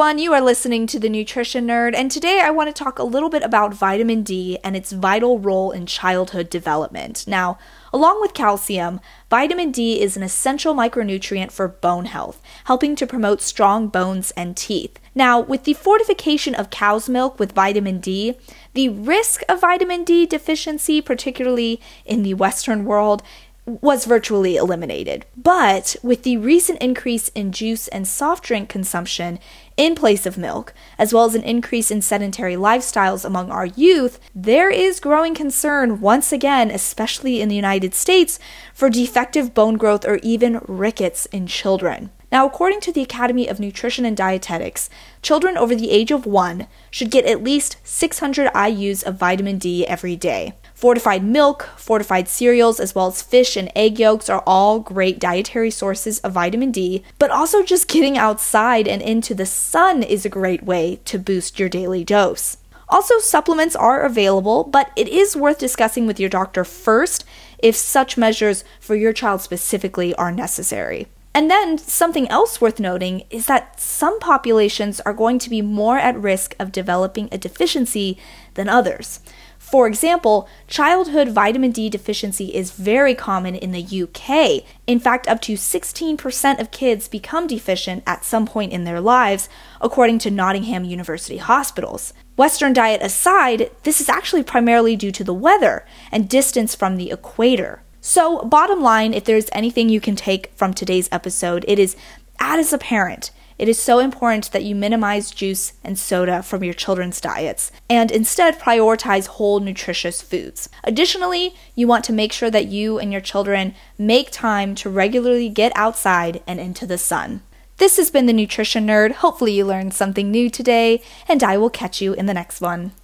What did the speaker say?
everyone. You are listening to the Nutrition Nerd, and today I want to talk a little bit about vitamin D and its vital role in childhood development. Now, along with calcium, vitamin D is an essential micronutrient for bone health, helping to promote strong bones and teeth. Now, with the fortification of cow's milk with vitamin D, the risk of vitamin D deficiency, particularly in the Western world, was virtually eliminated. But with the recent increase in juice and soft drink consumption in place of milk, as well as an increase in sedentary lifestyles among our youth, there is growing concern once again, especially in the United States, for defective bone growth or even rickets in children. Now, according to the Academy of Nutrition and Dietetics, children over the age of one should get at least 600 IUs of vitamin D every day. Fortified milk, fortified cereals, as well as fish and egg yolks are all great dietary sources of vitamin D, but also just getting outside and into the sun is a great way to boost your daily dose. Also, supplements are available, but it is worth discussing with your doctor first if such measures for your child specifically are necessary. And then, something else worth noting is that some populations are going to be more at risk of developing a deficiency than others. For example, childhood vitamin D deficiency is very common in the UK. In fact, up to 16% of kids become deficient at some point in their lives, according to Nottingham University hospitals. Western diet aside, this is actually primarily due to the weather and distance from the equator. So, bottom line, if there's anything you can take from today's episode, it is add as a parent it is so important that you minimize juice and soda from your children's diets and instead prioritize whole, nutritious foods. Additionally, you want to make sure that you and your children make time to regularly get outside and into the sun. This has been the Nutrition Nerd. Hopefully, you learned something new today, and I will catch you in the next one.